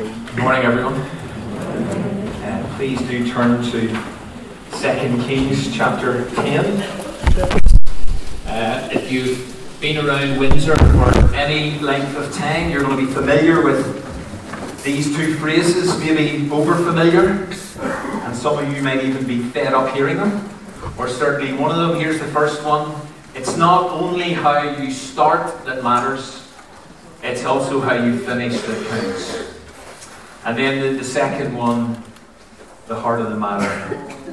Good morning, everyone. Uh, please do turn to 2 Kings chapter 10. Uh, if you've been around Windsor for any length of time, you're going to be familiar with these two phrases, maybe over familiar, and some of you might even be fed up hearing them. Or certainly one of them. Here's the first one It's not only how you start that matters, it's also how you finish that counts. And then the, the second one, the heart of the matter,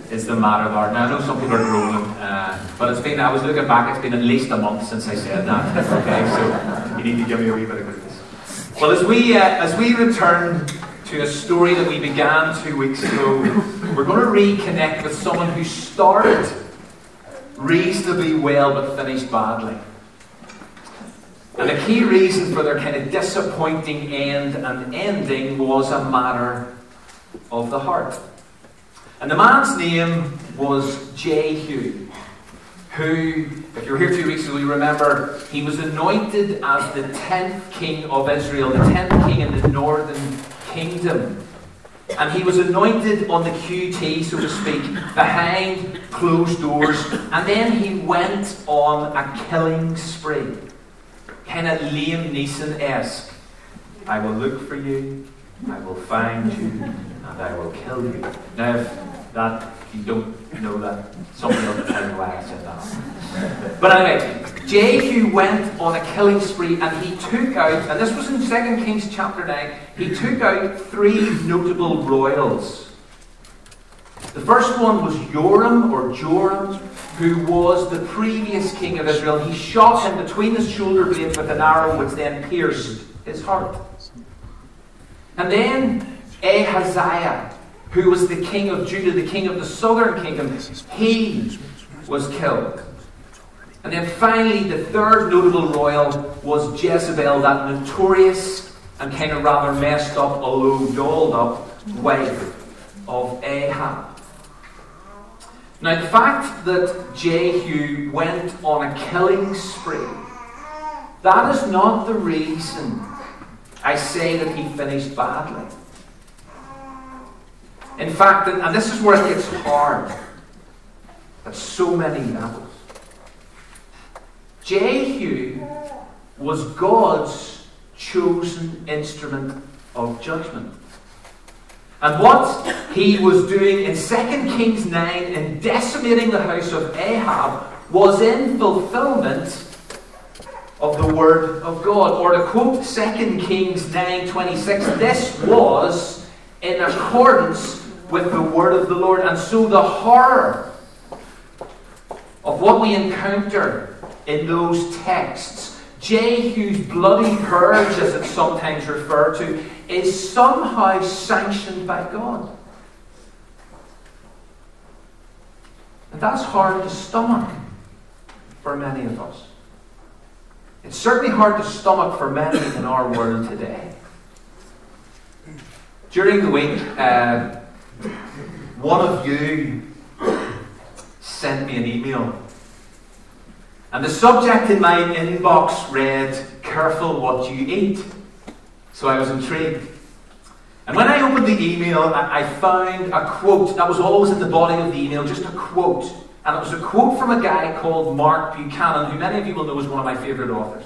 is the matter of art. Now I know some people are groaning, uh, but it's been, I was looking back, it's been at least a month since I said that. Okay, so you need to give me a wee bit of grace. Well, as we, uh, as we return to a story that we began two weeks ago, we're going to reconnect with someone who started reasonably well but finished badly. And the key reason for their kind of disappointing end and ending was a matter of the heart. And the man's name was Jehu, who, if you were here two weeks ago, you remember he was anointed as the tenth king of Israel, the tenth king in the northern kingdom. And he was anointed on the QT, so to speak, behind closed doors. And then he went on a killing spree kind of Liam Neeson esque. I will look for you, I will find you, and I will kill you. Now, if that you don't know that, somebody will tell you why I said that. But anyway, Jehu went on a killing spree and he took out, and this was in 2 Kings chapter 9, he took out three notable royals. The first one was Joram or Joram, who was the previous king of Israel. He shot him between his shoulder blades with an arrow, which then pierced his heart. And then Ahaziah, who was the king of Judah, the king of the southern kingdom, he was killed. And then finally, the third notable royal was Jezebel, that notorious and kind of rather messed up, although dolled up wife of Ahab. Now, the fact that Jehu went on a killing spree, that is not the reason I say that he finished badly. In fact, and this is where it gets hard at so many levels, Jehu was God's chosen instrument of judgment. And what he was doing in 2 Kings 9 in decimating the house of Ahab was in fulfillment of the word of God. Or to quote 2 Kings 9:26, this was in accordance with the word of the Lord. And so the horror of what we encounter in those texts, Jehu's bloody purge, as it's sometimes referred to, is somehow sanctioned by God. And that's hard to stomach for many of us. It's certainly hard to stomach for many in our world today. During the week, uh, one of you sent me an email. And the subject in my inbox read, Careful what you eat. So I was intrigued. And when I opened the email, I found a quote that was always in the body of the email, just a quote. And it was a quote from a guy called Mark Buchanan, who many of you will know is one of my favourite authors.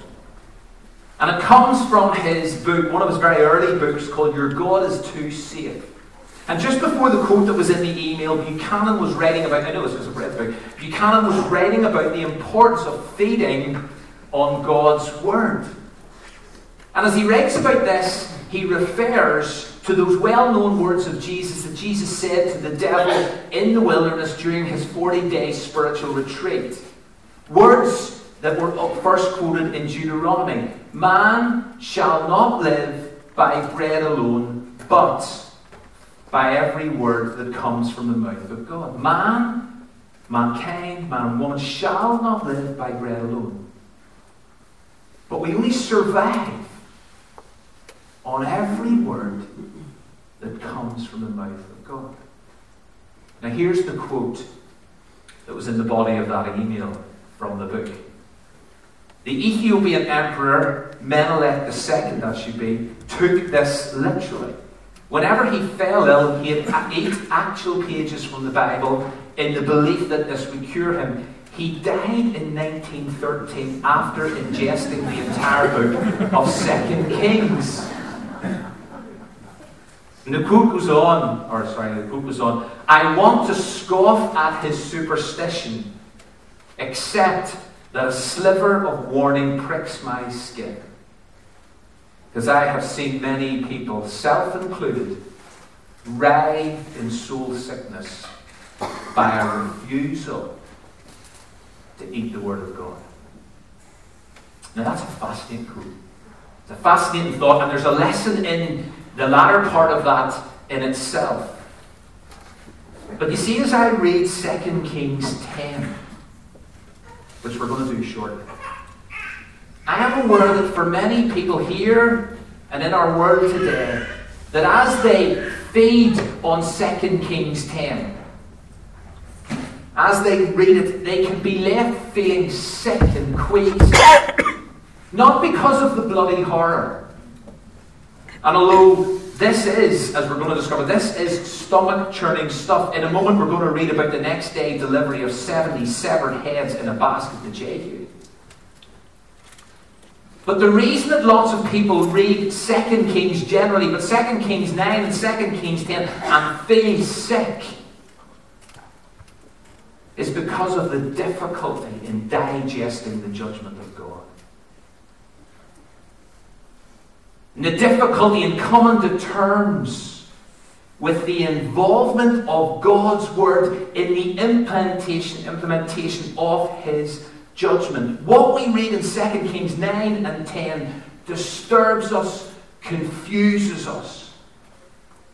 And it comes from his book, one of his very early books called Your God is Too Safe. And just before the quote that was in the email, Buchanan was writing about, I know this because I've read the book, Buchanan was writing about the importance of feeding on God's Word. And as he writes about this, he refers to those well known words of Jesus that Jesus said to the devil in the wilderness during his 40 day spiritual retreat. Words that were first quoted in Deuteronomy Man shall not live by bread alone, but by every word that comes from the mouth of God. Man, mankind, man and woman shall not live by bread alone. But we only survive on every word that comes from the mouth of God. Now, here's the quote that was in the body of that email from the book. The Ethiopian emperor, Menelik II, that should be, took this literally. Whenever he fell ill, he had eight actual pages from the Bible in the belief that this would cure him. He died in 1913 after ingesting the entire book of Second Kings. And the quote goes on, or sorry, the quote goes on, I want to scoff at his superstition, except that a sliver of warning pricks my skin. Because I have seen many people, self included, writhe in soul sickness by a refusal to eat the Word of God. Now that's a fascinating quote. It's a fascinating thought, and there's a lesson in the latter part of that in itself. But you see, as I read 2 Kings 10, which we're going to do shortly, I am aware that for many people here and in our world today, that as they feed on 2 Kings 10, as they read it, they can be left feeling sick and queasy. Not because of the bloody horror. And although this is, as we're going to discover, this is stomach churning stuff. In a moment, we're going to read about the next day delivery of 70 severed heads in a basket to Jehu. But the reason that lots of people read 2 Kings generally, but 2 Kings 9 and 2 Kings 10 and feel sick is because of the difficulty in digesting the judgment of God. And the difficulty in coming to terms with the involvement of God's Word in the implementation, implementation of His judgment. What we read in 2 Kings 9 and 10 disturbs us, confuses us,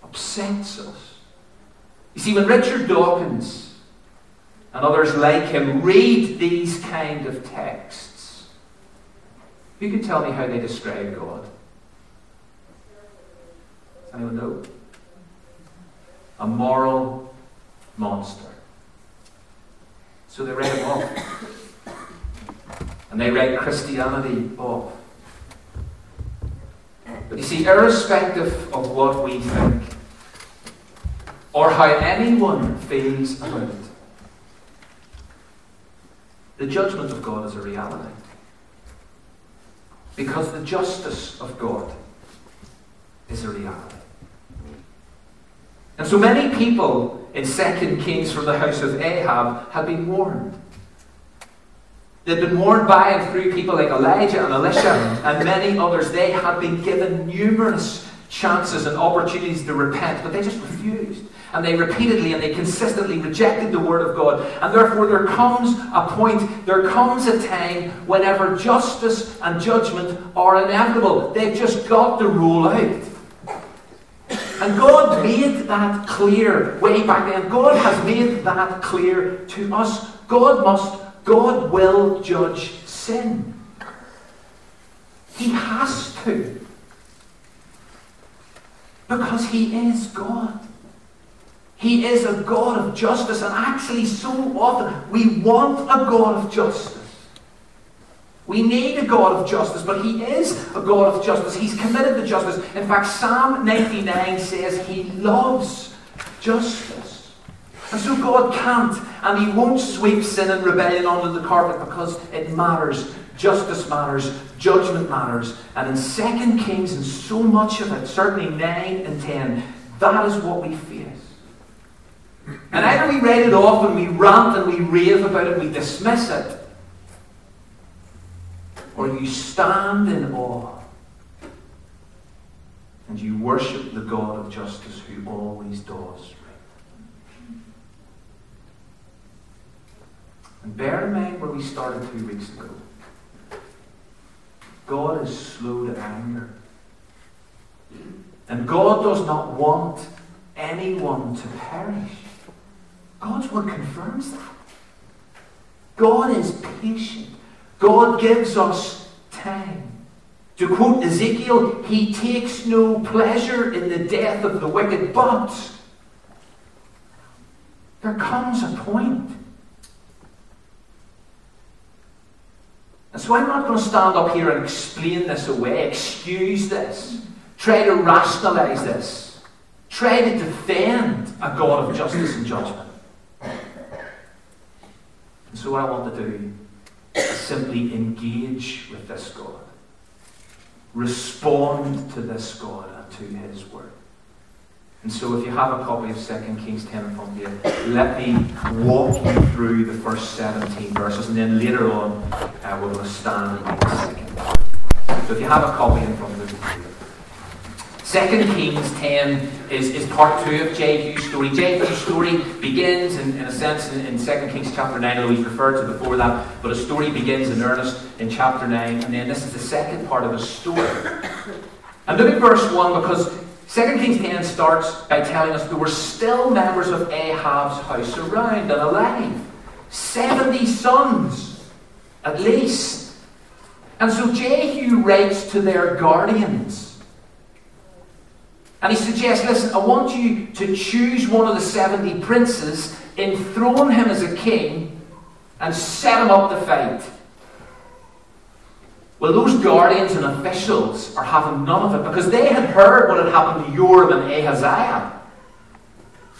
upsets us. You see, when Richard Dawkins and others like him read these kind of texts, who can tell me how they describe God? Anyone know? A moral monster. So they write him off. And they write Christianity off. But you see, irrespective of what we think, or how anyone feels about it, the judgment of God is a reality. Because the justice of God is a reality. And so many people in 2 Kings from the house of Ahab had been warned. They'd been warned by and through people like Elijah and Elisha and many others. They had been given numerous chances and opportunities to repent, but they just refused. And they repeatedly and they consistently rejected the Word of God. And therefore, there comes a point, there comes a time whenever justice and judgment are inevitable. They've just got to rule out. And God made that clear way back then. God has made that clear to us. God must, God will judge sin. He has to. Because He is God. He is a God of justice, and actually, so often we want a God of justice. We need a God of justice, but He is a God of justice. He's committed to justice. In fact, Psalm 99 says He loves justice. And so God can't, and He won't sweep sin and rebellion under the carpet because it matters. Justice matters, judgment matters. And in 2 Kings, and so much of it, certainly 9 and 10, that is what we face. And either we write it off and we rant and we rave about it, we dismiss it, or you stand in awe and you worship the God of justice who always does right. And bear in mind where we started two weeks ago. God is slow to anger. And God does not want anyone to perish. God's word confirms that. God is patient. God gives us time. To quote Ezekiel, He takes no pleasure in the death of the wicked, but there comes a point. And so I'm not going to stand up here and explain this away, excuse this, try to rationalize this. try to defend a God of justice and judgment. And so, what I want to do simply engage with this God, respond to this God and to His Word. And so, if you have a copy of 2 Kings 10 in front of you, let me walk you through the first 17 verses, and then later on, uh, we're going to stand and read the second. So, if you have a copy in front of you, Second Kings 10 is, is part two of Jehu's story. Jehu's story begins, in, in a sense, in, in 2 Kings chapter 9, although he's referred to before that, but a story begins in earnest in chapter 9, and then this is the second part of the story. And look at verse 1 because 2 Kings 10 starts by telling us there were still members of Ahab's house around and alive. 70 sons, at least. And so Jehu writes to their guardians and he suggests, listen, I want you to choose one of the 70 princes, enthrone him as a king, and set him up to fight. Well, those guardians and officials are having none of it because they had heard what had happened to Joram and Ahaziah.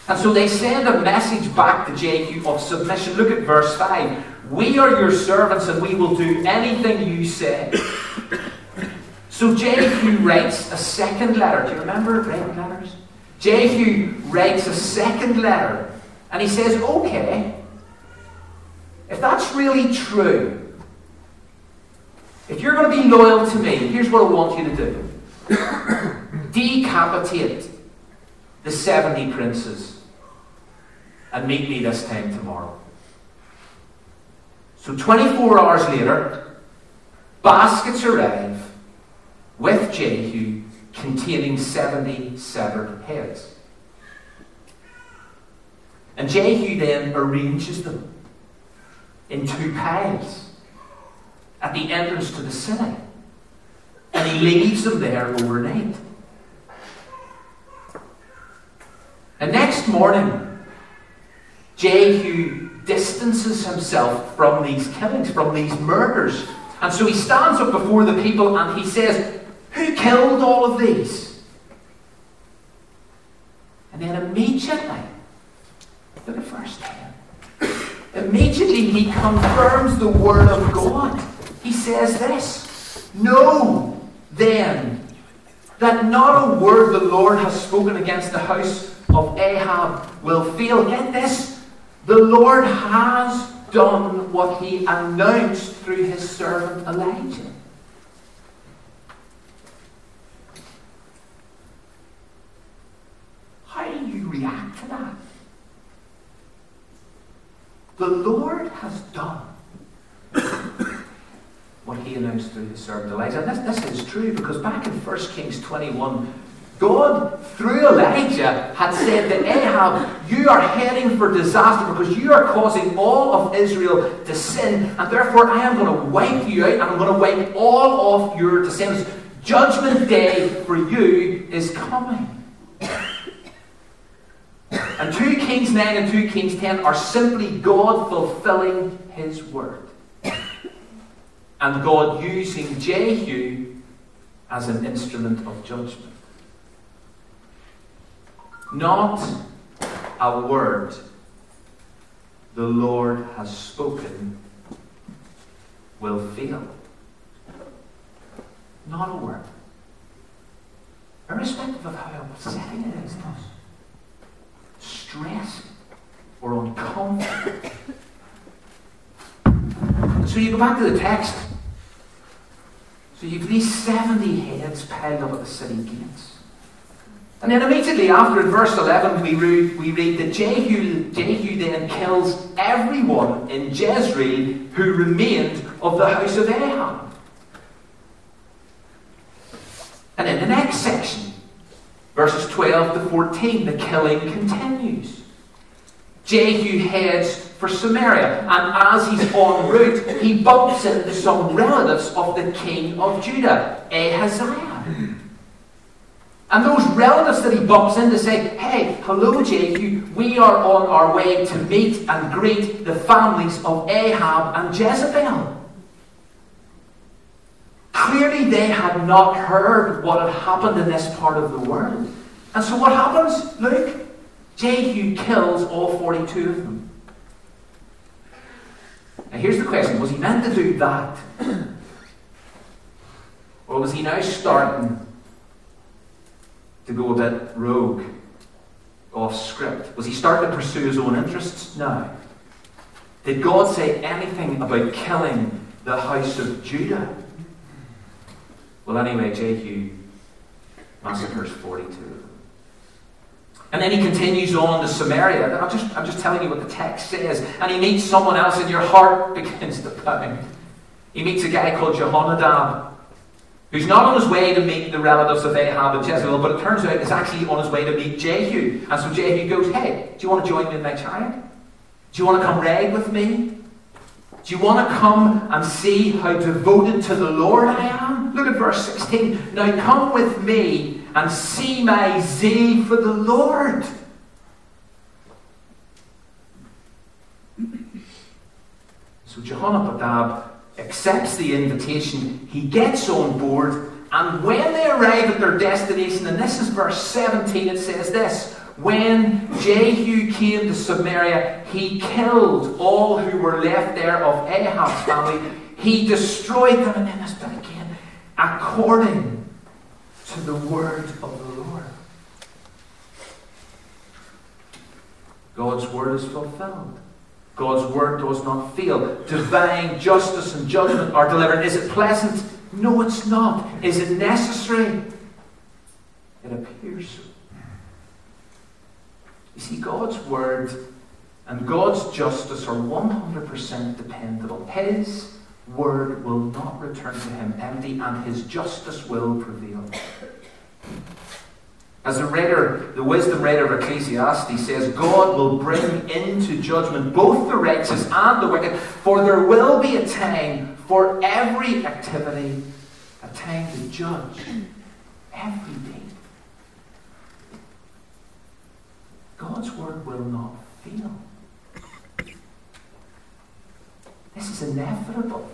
And so they send a message back to Jehu of submission. Look at verse 5. We are your servants and we will do anything you say. So Jehu writes a second letter. Do you remember writing letters? Jehu writes a second letter and he says, okay, if that's really true, if you're going to be loyal to me, here's what I want you to do decapitate the 70 princes and meet me this time tomorrow. So 24 hours later, baskets arrive with Jehu containing 70 severed heads. And Jehu then arranges them in two piles at the entrance to the city. And he leaves them there overnight. And next morning, Jehu distances himself from these killings, from these murders. And so he stands up before the people and he says, killed all of these? And then immediately, look at verse 10. Immediately he confirms the word of God. He says this Know then that not a word the Lord has spoken against the house of Ahab will fail. Get this. The Lord has done what he announced through his servant Elijah. React to that. The Lord has done what he announced through his servant Elijah. And this, this is true because back in 1 Kings 21, God, through Elijah, had said to Ahab, You are heading for disaster because you are causing all of Israel to sin, and therefore I am going to wipe you out and I'm going to wipe all of your descendants. Judgment day for you is coming. And 2 Kings 9 and 2 Kings 10 are simply God fulfilling his word. And God using Jehu as an instrument of judgment. Not a word the Lord has spoken will fail. Not a word. Irrespective of how upsetting it is to us stress or uncomfort. so you go back to the text. So you've these 70 heads piled up at the city gates. And then immediately after, in verse 11, we read, we read that Jehu, Jehu then kills everyone in Jezreel who remained of the house of Ahab. And in the next section, Verses 12 to 14, the killing continues. Jehu heads for Samaria, and as he's en route, he bumps into some relatives of the king of Judah, Ahaziah. And those relatives that he bumps into say, Hey, hello, Jehu, we are on our way to meet and greet the families of Ahab and Jezebel. Clearly, they had not heard what had happened in this part of the world. And so what happens, Luke? Jehu kills all 42 of them. Now here's the question was he meant to do that? Or was he now starting to go a bit rogue, off script? Was he starting to pursue his own interests now? Did God say anything about killing the house of Judah? Well, anyway, Jehu massacres 42 of them. And then he continues on to Samaria. I'm just, I'm just telling you what the text says. And he meets someone else, and your heart begins to pound. He meets a guy called Jehonadab, who's not on his way to meet the relatives of Ahab and Jezebel, but it turns out he's actually on his way to meet Jehu. And so Jehu goes, Hey, do you want to join me in my chariot? Do you want to come ride with me? Do you want to come and see how devoted to the Lord I am? Look at verse 16. Now come with me and see my zeal for the Lord. So Jehonadab accepts the invitation, he gets on board, and when they arrive at their destination, and this is verse 17, it says this When Jehu came to Samaria, he killed all who were left there of Ahab's family. He destroyed them, and then this bit again, according to the word of the Lord. God's word is fulfilled. God's word does not fail. Divine justice and judgment are delivered. Is it pleasant? No, it's not. Is it necessary? It appears so. You see, God's word and God's justice are 100% dependable. His word will not return to him empty, and his justice will prevail. As the writer, the wisdom writer of Ecclesiastes says, God will bring into judgment both the righteous and the wicked, for there will be a time for every activity, a time to judge every deed. God's word will not fail. This is inevitable.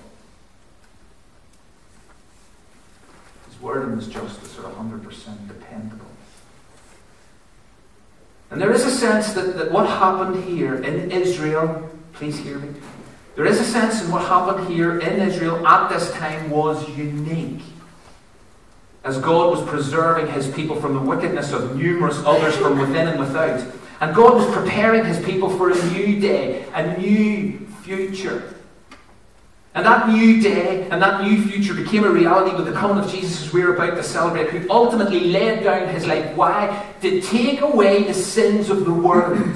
His word and his justice are 100% dependable. And there is a sense that, that what happened here in Israel, please hear me, there is a sense in what happened here in Israel at this time was unique. As God was preserving his people from the wickedness of numerous others from within and without. And God was preparing his people for a new day, a new future. And that new day and that new future became a reality with the coming of Jesus as we're about to celebrate, who ultimately laid down his life. Why? To take away the sins of the world.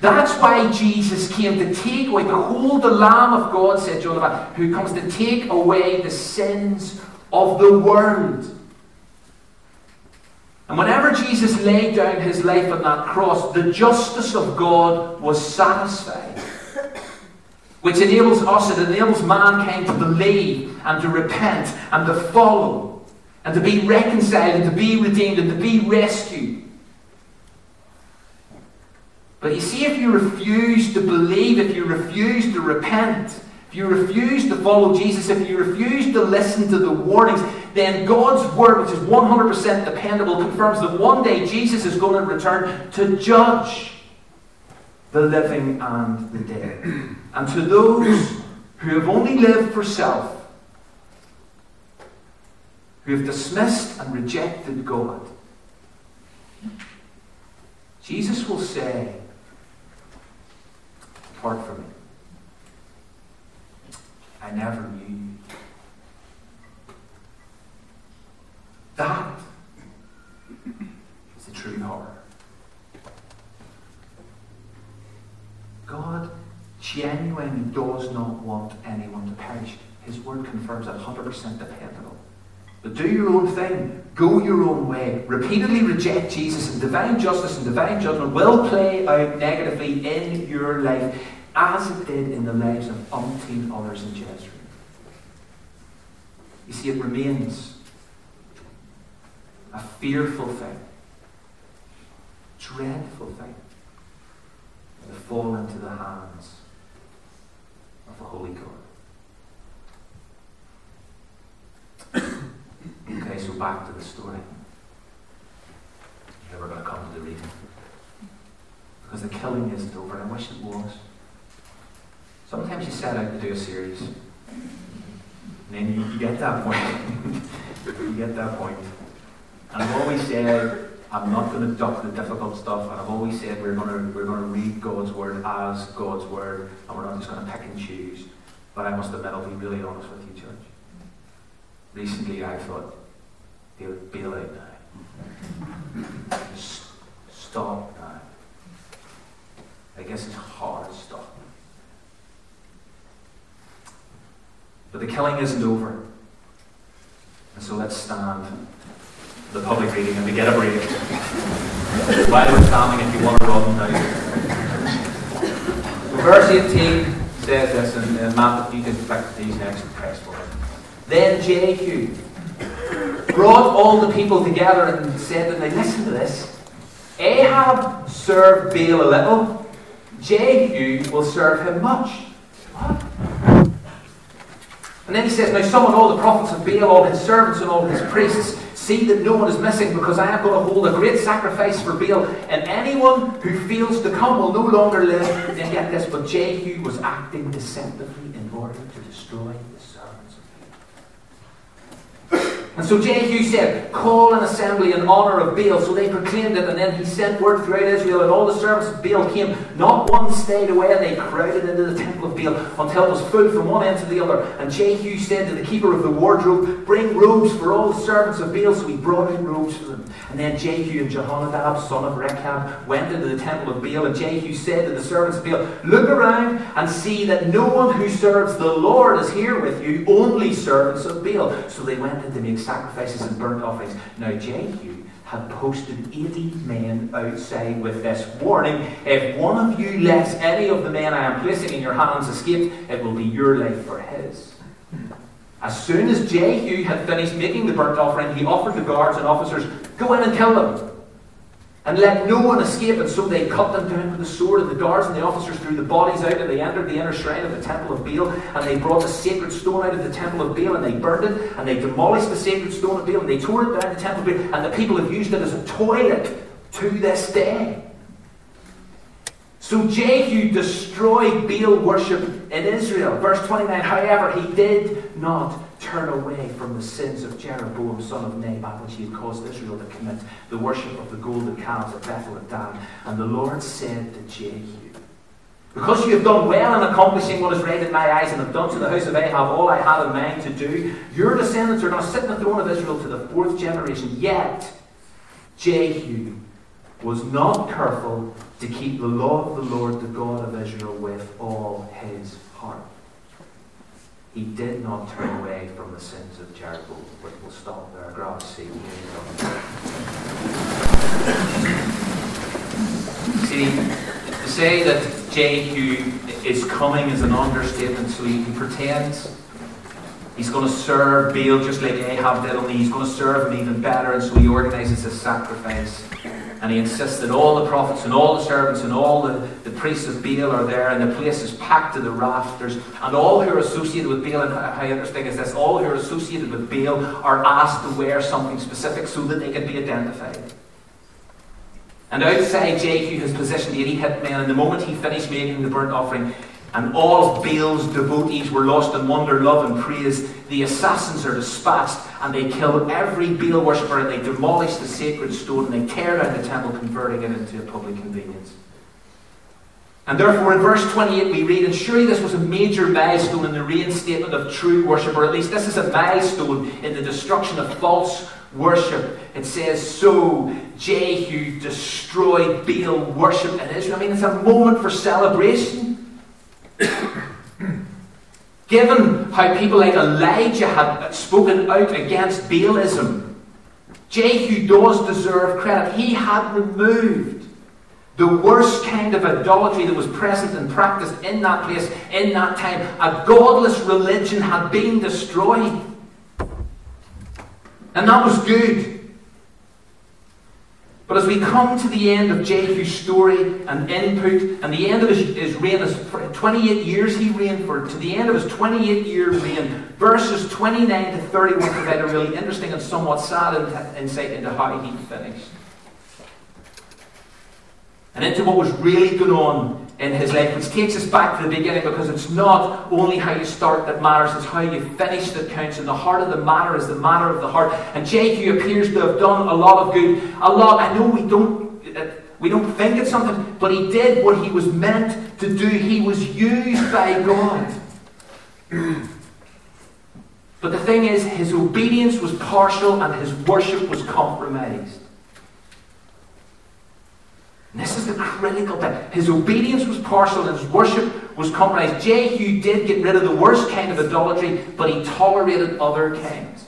That's why Jesus came to take away. Behold, the Lamb of God, said John, the who comes to take away the sins of the world. And whenever Jesus laid down his life on that cross, the justice of God was satisfied which enables oh, us, it enables mankind to believe and to repent and to follow and to be reconciled and to be redeemed and to be rescued. But you see, if you refuse to believe, if you refuse to repent, if you refuse to follow Jesus, if you refuse to listen to the warnings, then God's word, which is 100% dependable, confirms that one day Jesus is going to return to judge the living and the dead. And to those who have only lived for self, who have dismissed and rejected God, Jesus will say, Apart from me, I never knew you. That is the true horror. God genuinely does not want anyone to perish. His word confirms that 100% dependable. But do your own thing. Go your own way. Repeatedly reject Jesus, and divine justice and divine judgment will play out negatively in your life, as it did in the lives of umpteen others in Jezreel. You see, it remains a fearful thing, dreadful thing to fall into the hands of a holy God. okay, so back to the story. You're never going to come to the reading. Because the killing isn't over, and I wish it was. Sometimes you set out to do a series, and then you, you get that point. you get that point. And I've always said, I'm not going to duck the difficult stuff, and I've always said we're going to we're going to read God's word as God's word, and we're not just going to pick and choose. But I must admit, I'll be really honest with you, church. Recently, I thought would bail out now. Stop now. I guess it's hard to stop. But the killing isn't over. And so let's stand the public reading and we get a break. While we're standing, if you want to run now. Verse 18 says this, and uh, Matt, if you can these next text for me. Then Jehu brought all the people together and said to them, listen to this. Ahab served Baal a little, Jehu will serve him much. What? And then he says, Now summon all the prophets of Baal, all his servants and all his priests. See that no one is missing, because I am going to hold a great sacrifice for Baal, and anyone who fails to come will no longer live. Then get this, but Jehu was acting deceptively in order to destroy And so Jehu said, Call an assembly in honour of Baal. So they proclaimed it, and then he sent word throughout Israel, and all the servants of Baal came. Not one stayed away, and they crowded into the temple of Baal until it was full from one end to the other. And Jehu said to the keeper of the wardrobe, Bring robes for all the servants of Baal. So he brought in robes for them. And then Jehu and Jehonadab, son of Rechab, went into the temple of Baal. And Jehu said to the servants of Baal, Look around and see that no one who serves the Lord is here with you, only servants of Baal. So they went in to make sacrifices and burnt offerings. Now Jehu had posted 80 men outside with this warning If one of you lets any of the men I am placing in your hands escape, it will be your life for his. As soon as Jehu had finished making the burnt offering, he offered the guards and officers, Go in and kill them. And let no one escape. And so they cut them down with the sword, and the guards and the officers threw the bodies out, and they entered the inner shrine of the temple of Baal, and they brought the sacred stone out of the temple of Baal, and they burned it, and they demolished the sacred stone of Baal, and they tore it down the temple of Baal, and the people have used it as a toilet to this day. So Jehu destroyed Baal worship in Israel. Verse 29, however, he did not turn away from the sins of Jeroboam, son of Nebat, which he had caused Israel to commit, the worship of the golden calves at Bethel and Dan. And the Lord said to Jehu, because you have done well in accomplishing what is right in my eyes and have done to the house of Ahab all I had in mind to do, your descendants are going to sit in the throne of Israel to the fourth generation. Yet, Jehu was not careful to keep the law of the Lord, the God of Israel, with all his heart. He did not turn away from the sins of Jeroboam. But we'll stop there. Grab a seat. See, to say that Jehu is coming is an understatement, so he pretends he's going to serve Baal just like Ahab did, only he's going to serve him even better, and so he organizes a sacrifice. And he insists that all the prophets and all the servants and all the, the priests of Baal are there, and the place is packed to the rafters. And all who are associated with Baal, and how interesting is this, all who are associated with Baal are asked to wear something specific so that they can be identified. And outside Jehu has positioned 80 hitmen, and the moment he finished making the burnt offering, and all of Baal's devotees were lost in wonder, love, and praise. The assassins are dispatched, and they kill every Baal worshipper, and they demolish the sacred stone, and they tear down the temple, converting it into a public convenience. And therefore, in verse 28, we read, And surely this was a major milestone in the reinstatement of true worship, or at least this is a milestone in the destruction of false worship. It says, So Jehu destroyed Baal worship in Israel. I mean, it's a moment for celebration. Given how people like Elijah had spoken out against Baalism, Jehu does deserve credit. He had removed the worst kind of idolatry that was present and practiced in that place, in that time. A godless religion had been destroyed. And that was good. But as we come to the end of Jehu's story and input, and the end of his, his reign, is 28 years he reigned for, to the end of his 28 year reign, verses 29 to 31 provide a really interesting and somewhat sad insight into how he finished. And into what was really going on in his life, which takes us back to the beginning because it's not only how you start that matters, it's how you finish that counts. And the heart of the matter is the matter of the heart. And Jehu appears to have done a lot of good. A lot. I know we don't. Uh, we don't think it sometimes, but he did what he was meant to do. He was used by God. But the thing is, his obedience was partial and his worship was compromised. This is the critical bit. His obedience was partial and his worship was compromised. Jehu did get rid of the worst kind of idolatry, but he tolerated other kinds.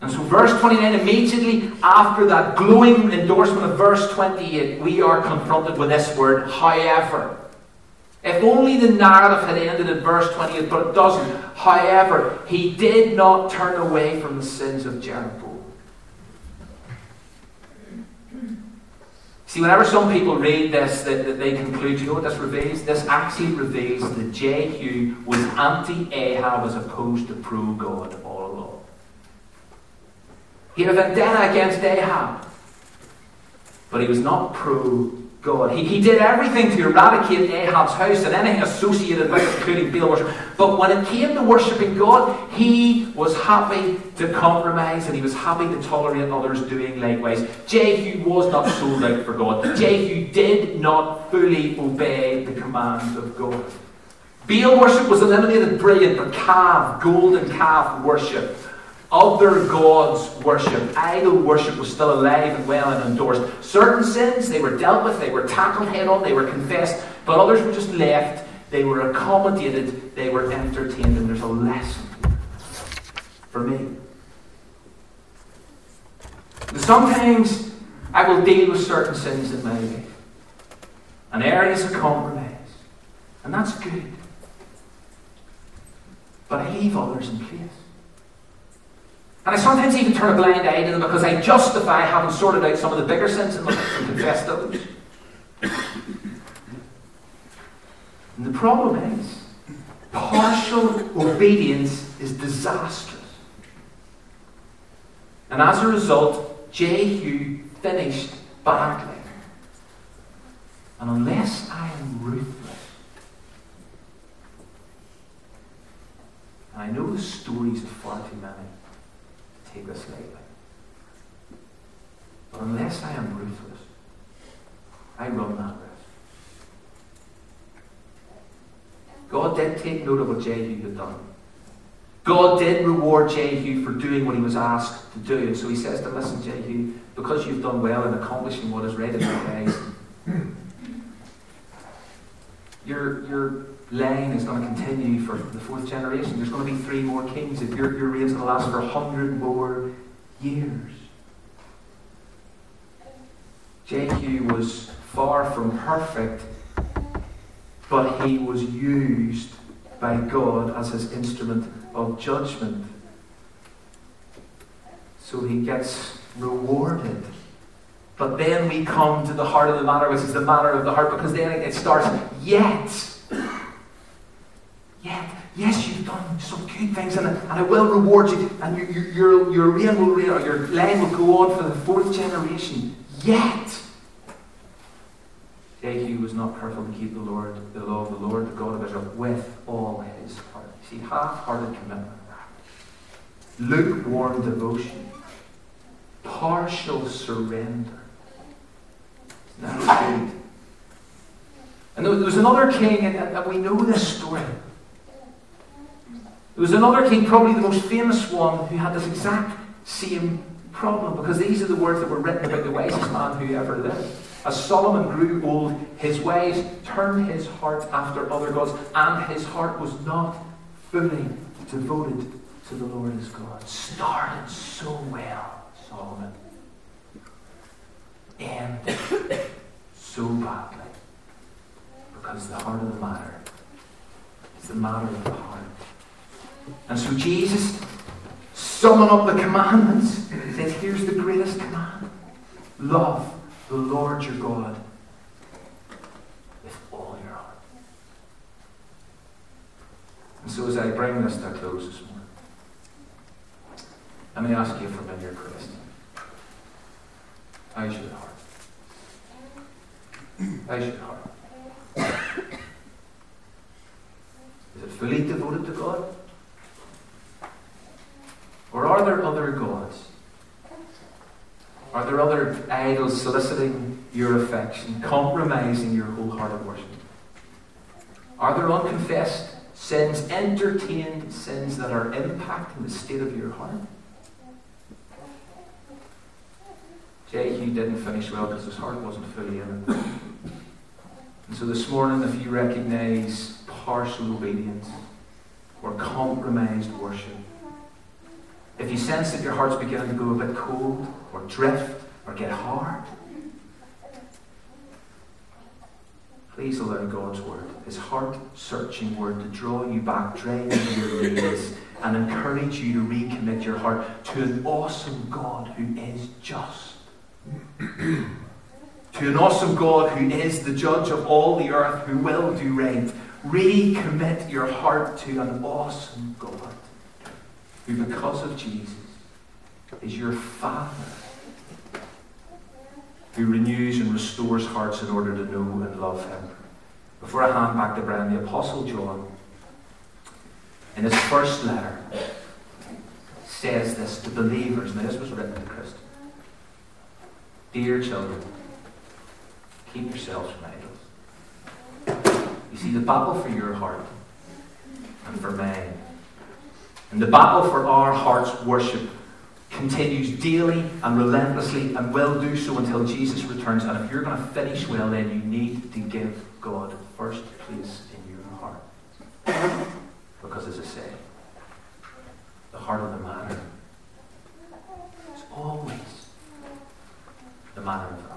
And so, verse 29, immediately after that glowing endorsement of verse 28, we are confronted with this word, however. If only the narrative had ended in verse 28, but it doesn't. However, he did not turn away from the sins of Jeroboam. See, whenever some people read this, that, that they conclude, you know what this reveals? This actually reveals that Jehu was anti Ahab as opposed to pro God all along. He had a vendetta against Ahab, but he was not pro God. He, he did everything to eradicate Ahab's eh, house and anything associated with it, including Baal worship. But when it came to worshipping God, he was happy to compromise and he was happy to tolerate others doing likewise. Jehu was not sold out for God. Jehu did not fully obey the commands of God. Baal worship was eliminated, brilliant, but calf, golden calf worship other gods' worship, idol worship was still alive and well and endorsed. Certain sins, they were dealt with, they were tackled head on, they were confessed, but others were just left, they were accommodated, they were entertained, and there's a lesson for me. Sometimes I will deal with certain sins in my life, and areas of compromise, and that's good. But I leave others in place. And I sometimes even turn a blind eye to them because I justify having sorted out some of the bigger sins in my life and confessed those. And the problem is, partial obedience is disastrous. And as a result, Jehu finished badly. And unless I am ruthless, and I know the stories of far too many, take this lightly. But unless I am ruthless, I will not rest. God did take note of what Jehu had done. God did reward Jehu for doing what he was asked to do. And so he says to listen, Jehu, because you've done well in accomplishing what is right in your eyes, your, your line is going to continue for the fourth generation. There's going to be three more kings. If your, your reign's going to last for a hundred more years. Jehu was far from perfect, but he was used by God as his instrument of judgment. So he gets rewarded. But then we come to the heart of the matter, which is the matter of the heart, because then it starts, yet Yet, yes, you've done some good things, and, and I will reward you, and your, your, your reign will, or your line will go on for the fourth generation. Yet, Jehu was not careful to keep the Lord, the law of the Lord, the God of Israel, with all his heart. See, half-hearted commitment, lukewarm devotion, partial surrender. That's good. And there was another king, and we know this story. There was another king, probably the most famous one, who had this exact same problem, because these are the words that were written about the wisest man who ever lived. As Solomon grew old, his ways turned his heart after other gods, and his heart was not fully devoted to the Lord his God. Started so well, Solomon. Ended so badly. Because the heart of the matter is the matter of the heart. And so Jesus, summing up the commandments, says, here's the greatest command. Love the Lord your God with all your heart. And so, as I bring this to a close this morning, let me ask you a familiar question. How's your heart? How's your heart? Is it fully devoted to God? There other gods? Are there other idols soliciting your affection, compromising your wholehearted worship? Are there unconfessed sins, entertained sins that are impacting the state of your heart? Jehu didn't finish well because his heart wasn't fully in it. And so this morning, if you recognize partial obedience or compromised worship, if you sense that your heart's beginning to go a bit cold or drift or get hard, please allow God's word, his heart searching word, to draw you back, drain you your knees, and encourage you to recommit your heart to an awesome God who is just. to an awesome God who is the judge of all the earth, who will do right. Recommit your heart to an awesome God who, because of Jesus, is your Father, who renews and restores hearts in order to know and love Him. Before I hand back to Brian, the Apostle John, in his first letter, says this to believers. Now, this was written to Christians. Dear children, keep yourselves from idols. You see, the battle for your heart and for mine and the battle for our heart's worship continues daily and relentlessly and will do so until Jesus returns. And if you're going to finish well, then you need to give God first place in your heart. Because, as I say, the heart of the matter is always the matter of God.